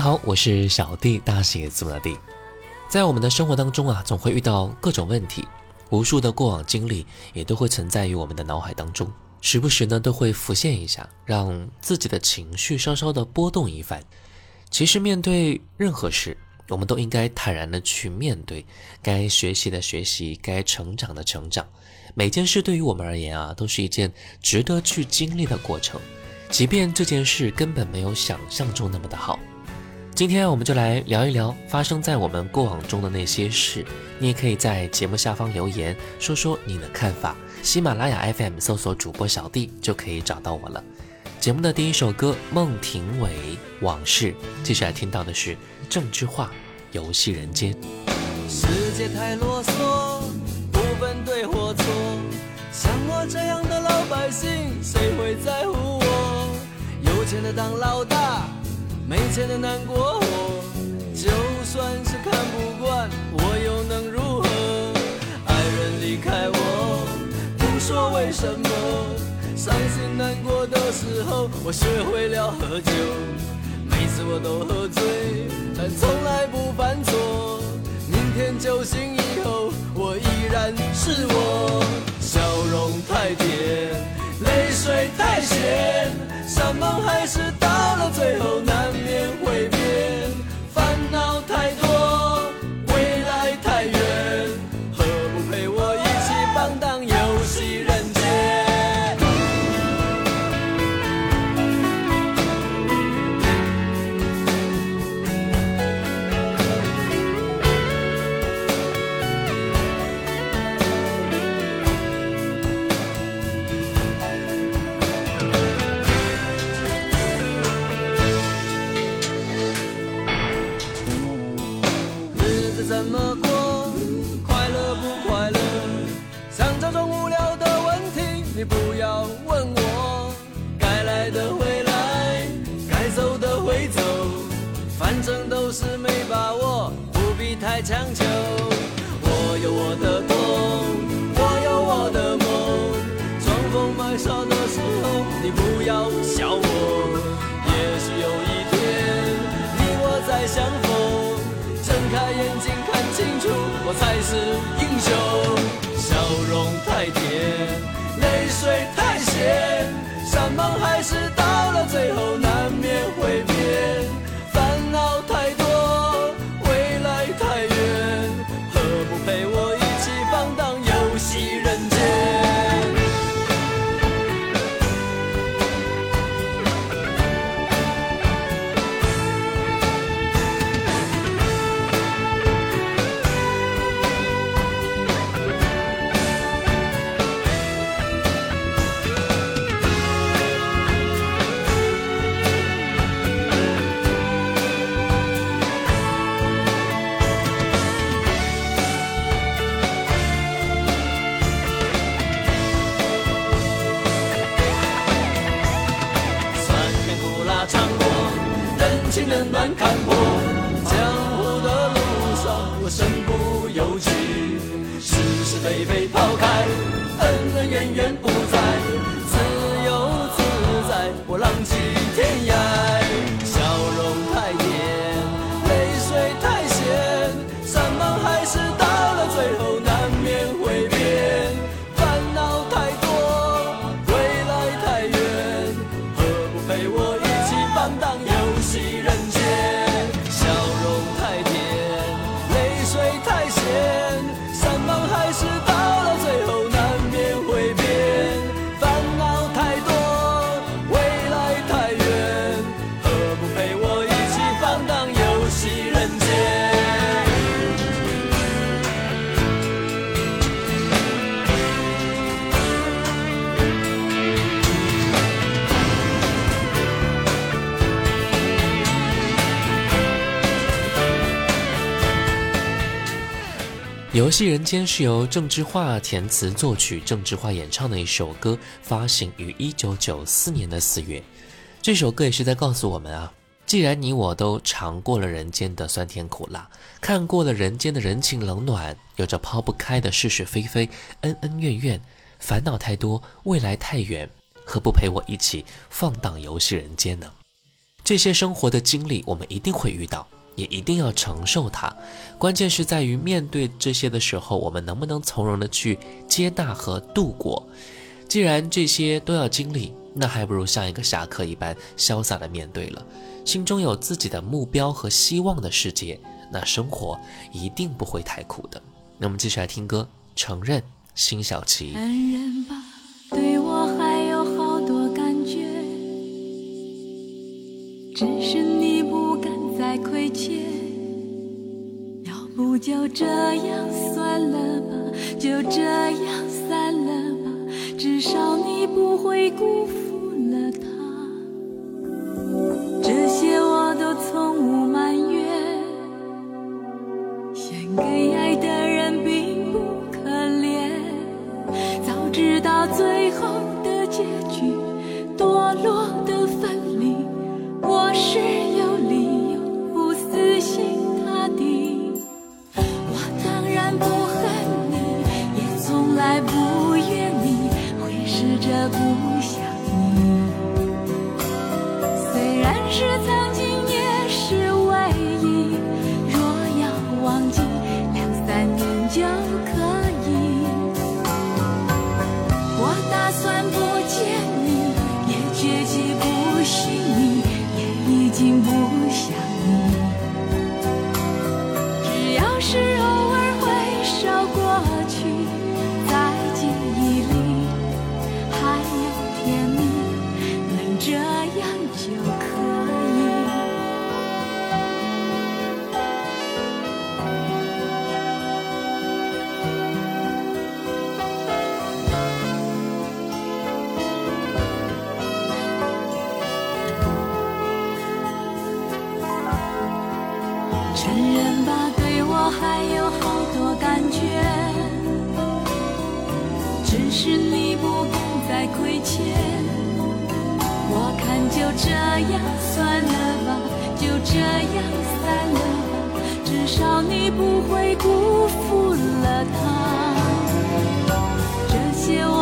好，我是小弟，大写字母的弟。在我们的生活当中啊，总会遇到各种问题，无数的过往经历也都会存在于我们的脑海当中，时不时呢都会浮现一下，让自己的情绪稍稍的波动一番。其实面对任何事，我们都应该坦然的去面对，该学习的学习，该成长的成长。每件事对于我们而言啊，都是一件值得去经历的过程，即便这件事根本没有想象中那么的好。今天我们就来聊一聊发生在我们过往中的那些事。你也可以在节目下方留言，说说你的看法。喜马拉雅 FM 搜索主播小弟就可以找到我了。节目的第一首歌，孟庭苇《往事》。接下来听到的是郑智化《游戏人间》。世界太啰嗦，不分对或错。像我这样的老百姓，谁会在乎我？有钱的当老大，没钱的难过活。就算是看不惯，我又能如何？爱人离开我，不说为什么。伤心难过的时候，我学会了喝酒。每次我都喝醉，但从来不犯错。明天酒醒以后，我依然是我。笑容太甜，泪水太咸，山盟海誓最后难免会变。烦恼太多，子冷暖看破。江湖的路上，我身不由己，是是非非抛开，恩恩怨怨游戏人间是由郑智化填词作曲，郑智化演唱的一首歌，发行于一九九四年的四月。这首歌也是在告诉我们啊，既然你我都尝过了人间的酸甜苦辣，看过了人间的人情冷暖，有着抛不开的是是非非、恩恩怨怨，烦恼太多，未来太远，何不陪我一起放荡游戏人间呢？这些生活的经历，我们一定会遇到。也一定要承受它。关键是在于面对这些的时候，我们能不能从容的去接纳和度过。既然这些都要经历，那还不如像一个侠客一般潇洒的面对了。心中有自己的目标和希望的世界，那生活一定不会太苦的。那我们继续来听歌，承认辛晓琪。承认吧，对我还有好多感觉，只是你不敢在亏欠。要不就这样算了吧，就这样散了吧，至少你不会辜负是你不敢再亏欠。我看就这样算了吧，就这样散了吧，至少你不会辜负了他。这些我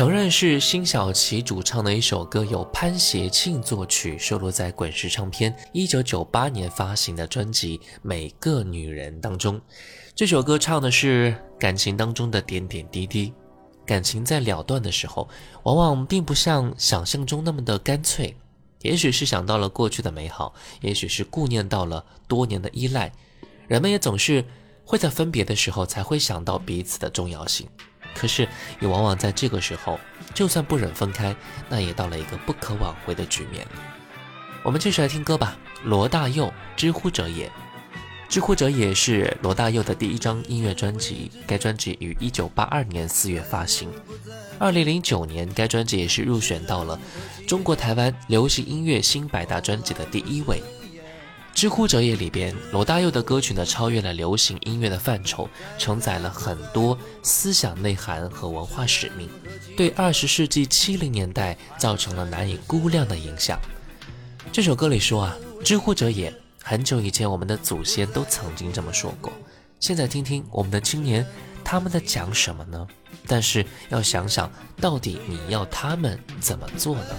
承认是辛晓琪主唱的一首歌，由潘协庆作曲，收录在滚石唱片一九九八年发行的专辑《每个女人》当中。这首歌唱的是感情当中的点点滴滴。感情在了断的时候，往往并不像想象中那么的干脆。也许是想到了过去的美好，也许是顾念到了多年的依赖。人们也总是会在分别的时候才会想到彼此的重要性。可是，也往往在这个时候，就算不忍分开，那也到了一个不可挽回的局面。我们继续来听歌吧，罗大佑《知乎者也》。《知乎者也》是罗大佑的第一张音乐专辑，该专辑于一九八二年四月发行。二零零九年，该专辑也是入选到了中国台湾流行音乐新百大专辑的第一位。知乎者也里边，罗大佑的歌曲呢，超越了流行音乐的范畴，承载了很多思想内涵和文化使命，对二十世纪七零年代造成了难以估量的影响。这首歌里说啊，知乎者也，很久以前我们的祖先都曾经这么说过。现在听听我们的青年，他们在讲什么呢？但是要想想到底你要他们怎么做呢？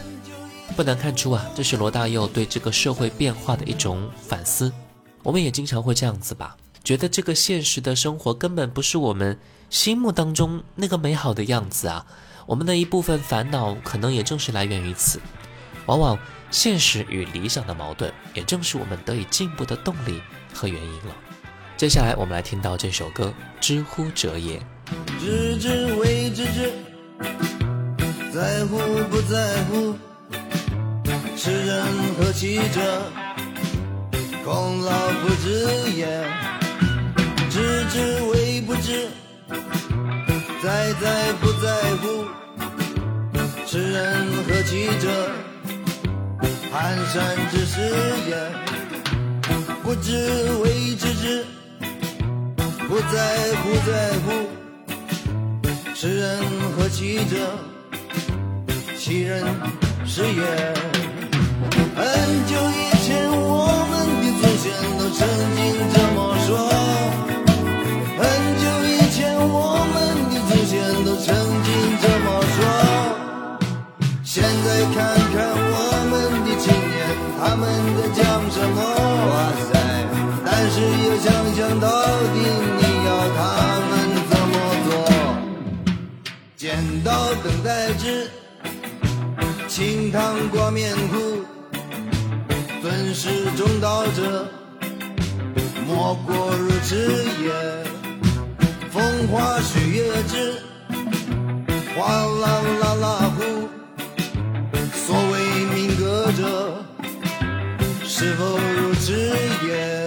不难看出啊，这是罗大佑对这个社会变化的一种反思。我们也经常会这样子吧，觉得这个现实的生活根本不是我们心目当中那个美好的样子啊。我们的一部分烦恼，可能也正是来源于此。往往现实与理想的矛盾，也正是我们得以进步的动力和原因了。接下来我们来听到这首歌《知乎者也》。知之为知之，在乎不在乎，是人何其者？孔老不知也。知之为不知，在在不在乎，是人何其者？寒山之始也。不知为知之，不在不在乎。是人何其者？其人是也。很久以前，我们的祖先都曾经这么说。很久以前，我们的祖先都曾经这么说。现在看看我们的青年，他们在讲什么？哇塞，但是又想一想到底你要他们怎么做？剪刀等待纸，清汤挂面糊。是中道者，莫过如此也。风花雪月之，哗啦啦啦呼。所谓民歌者，是否如此也？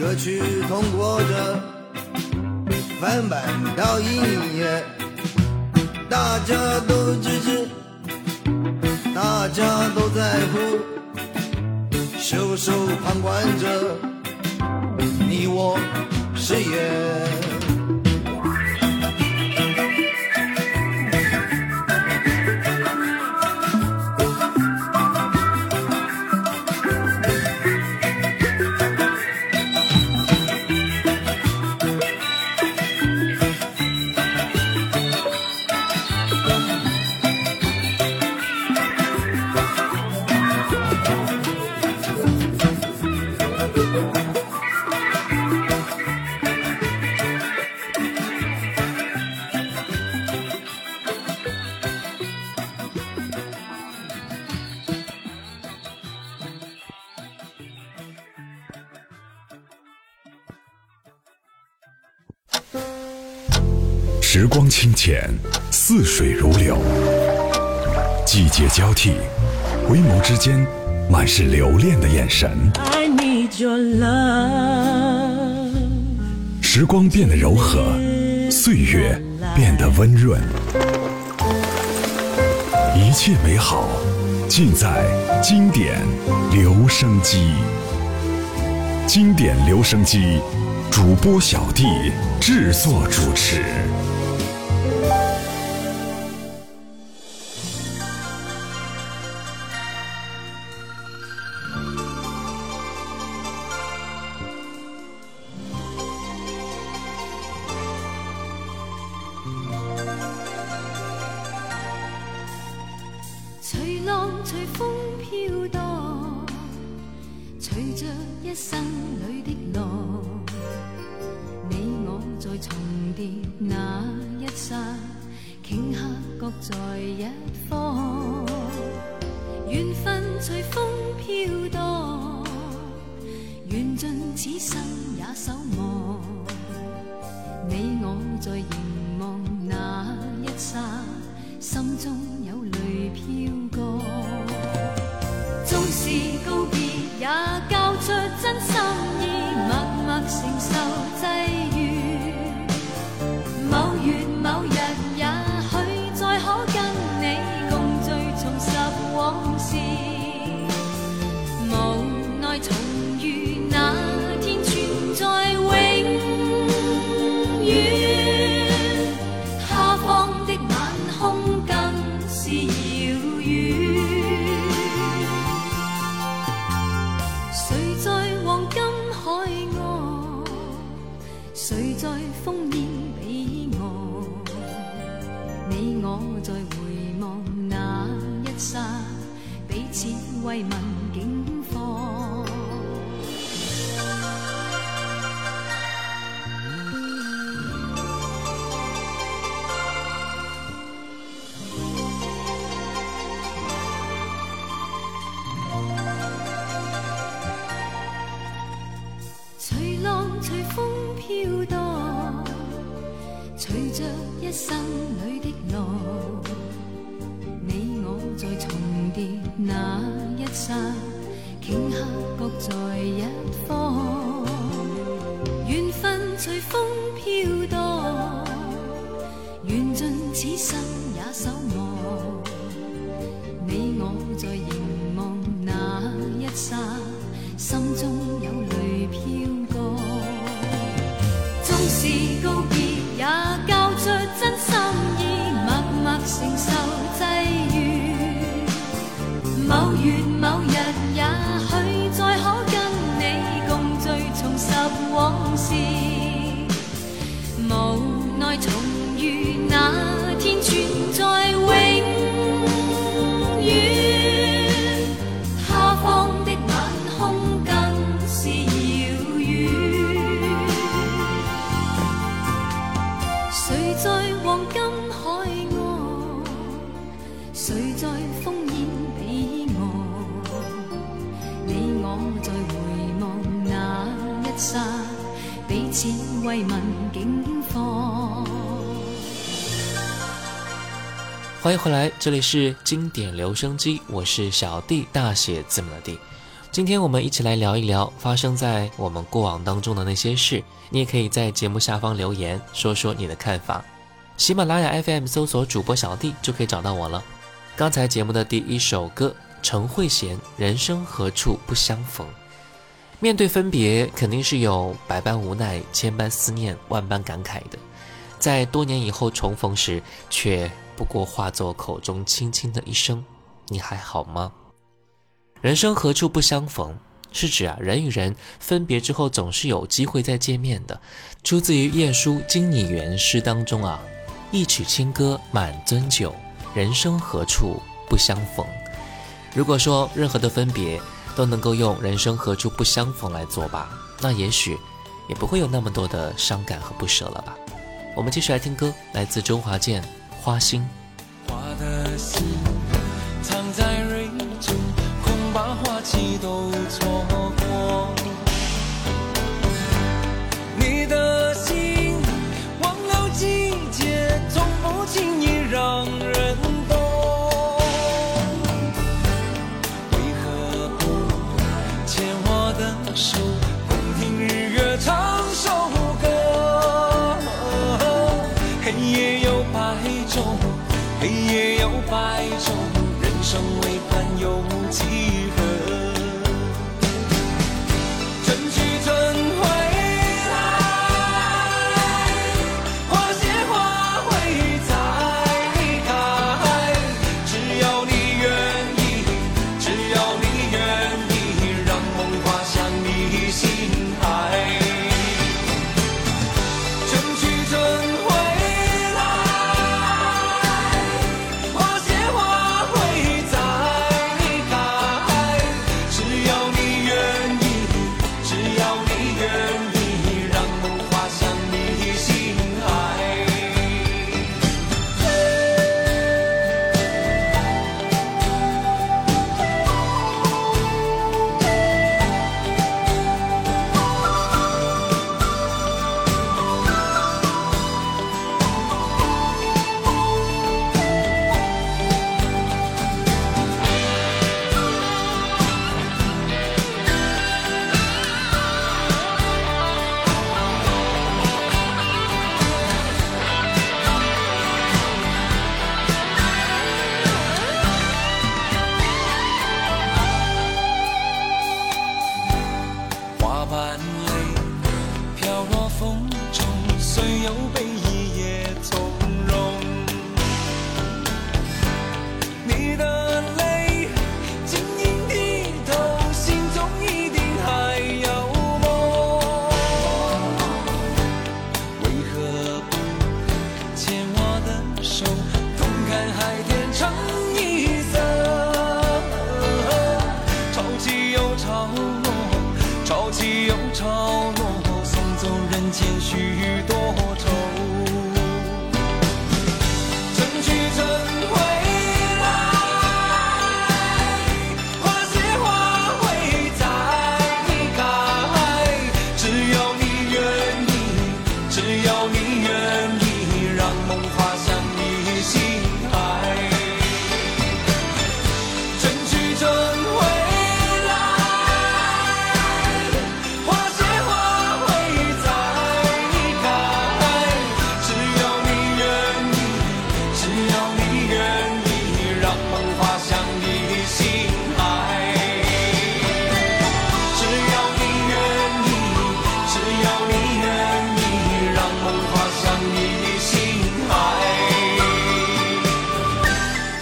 歌曲通过着，翻版到一页，大家都支持，大家都在乎。袖手旁观着，你我谁也？清浅，似水如流；季节交替，回眸之间满是留恋的眼神。时光变得柔和，岁月变得温润，一切美好尽在经典留声机。经典留声机，主播小弟制作主持。尽此生也守望。你我在凝望那一刹，心中有泪飘欢迎回来，这里是经典留声机，我是小弟，大写字母的弟。今天我们一起来聊一聊发生在我们过往当中的那些事。你也可以在节目下方留言，说说你的看法。喜马拉雅 FM 搜索主播小弟就可以找到我了。刚才节目的第一首歌，陈慧娴《人生何处不相逢》。面对分别，肯定是有百般无奈、千般思念、万般感慨的。在多年以后重逢时，却不过化作口中轻轻的一声：“你还好吗？”人生何处不相逢，是指啊人与人分别之后总是有机会再见面的。出自于晏殊《经拟园》诗当中啊，一曲清歌满樽酒，人生何处不相逢。如果说任何的分别都能够用“人生何处不相逢”来做吧，那也许也不会有那么多的伤感和不舍了吧。我们继续来听歌，来自周华健《花心》。花的心藏在蕊中，恐把花期都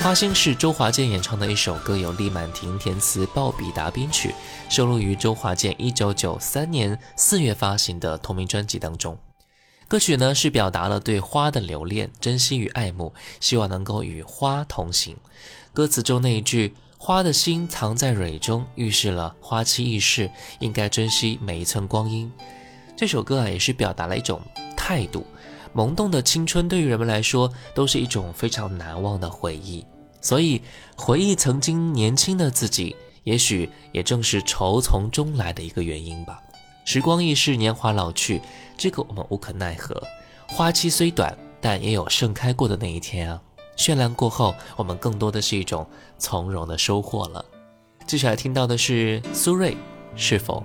花心是周华健演唱的一首歌，由李满婷填词，鲍比达编曲，收录于周华健1993年4月发行的同名专辑当中。歌曲呢是表达了对花的留恋、珍惜与爱慕，希望能够与花同行。歌词中那一句“花的心藏在蕊中”，预示了花期易逝，应该珍惜每一寸光阴。这首歌啊，也是表达了一种态度。萌动的青春对于人们来说，都是一种非常难忘的回忆。所以，回忆曾经年轻的自己，也许也正是愁从中来的一个原因吧。时光易逝，年华老去，这个我们无可奈何。花期虽短，但也有盛开过的那一天啊。绚烂过后，我们更多的是一种从容的收获了。接下来听到的是苏芮，是否？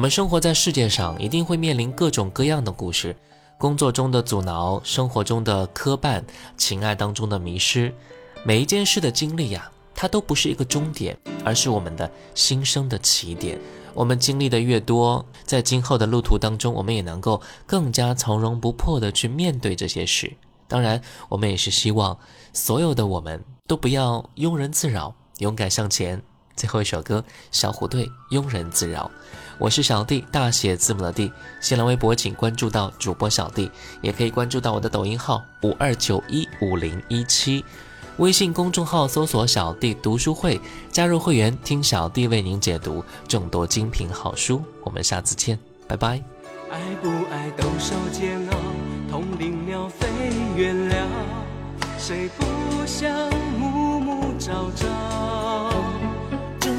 我们生活在世界上，一定会面临各种各样的故事：工作中的阻挠，生活中的磕绊，情爱当中的迷失。每一件事的经历呀、它都不是一个终点，而是我们的新生的起点。我们经历的越多，在今后的路途当中，我们也能够更加从容不迫地去面对这些事。当然，我们也是希望所有的我们都不要庸人自扰，勇敢向前。最后一首歌，小虎队《庸人自扰》。我是小弟，大写字母的弟。新浪微博请关注到主播小弟，也可以关注到我的抖音号五二九一五零一七。微信公众号搜索“小弟读书会”，加入会员，听小弟为您解读众多精品好书。我们下次见，拜拜。爱不爱都受煎熬，同林鸟飞远了，谁不想暮暮朝朝？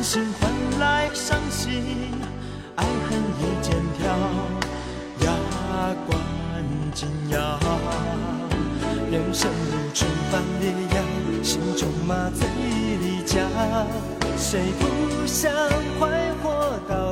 真心换来伤心，爱恨一肩挑，牙关紧咬。人生如春帆烈阳，心中马贼离家，谁不想快活到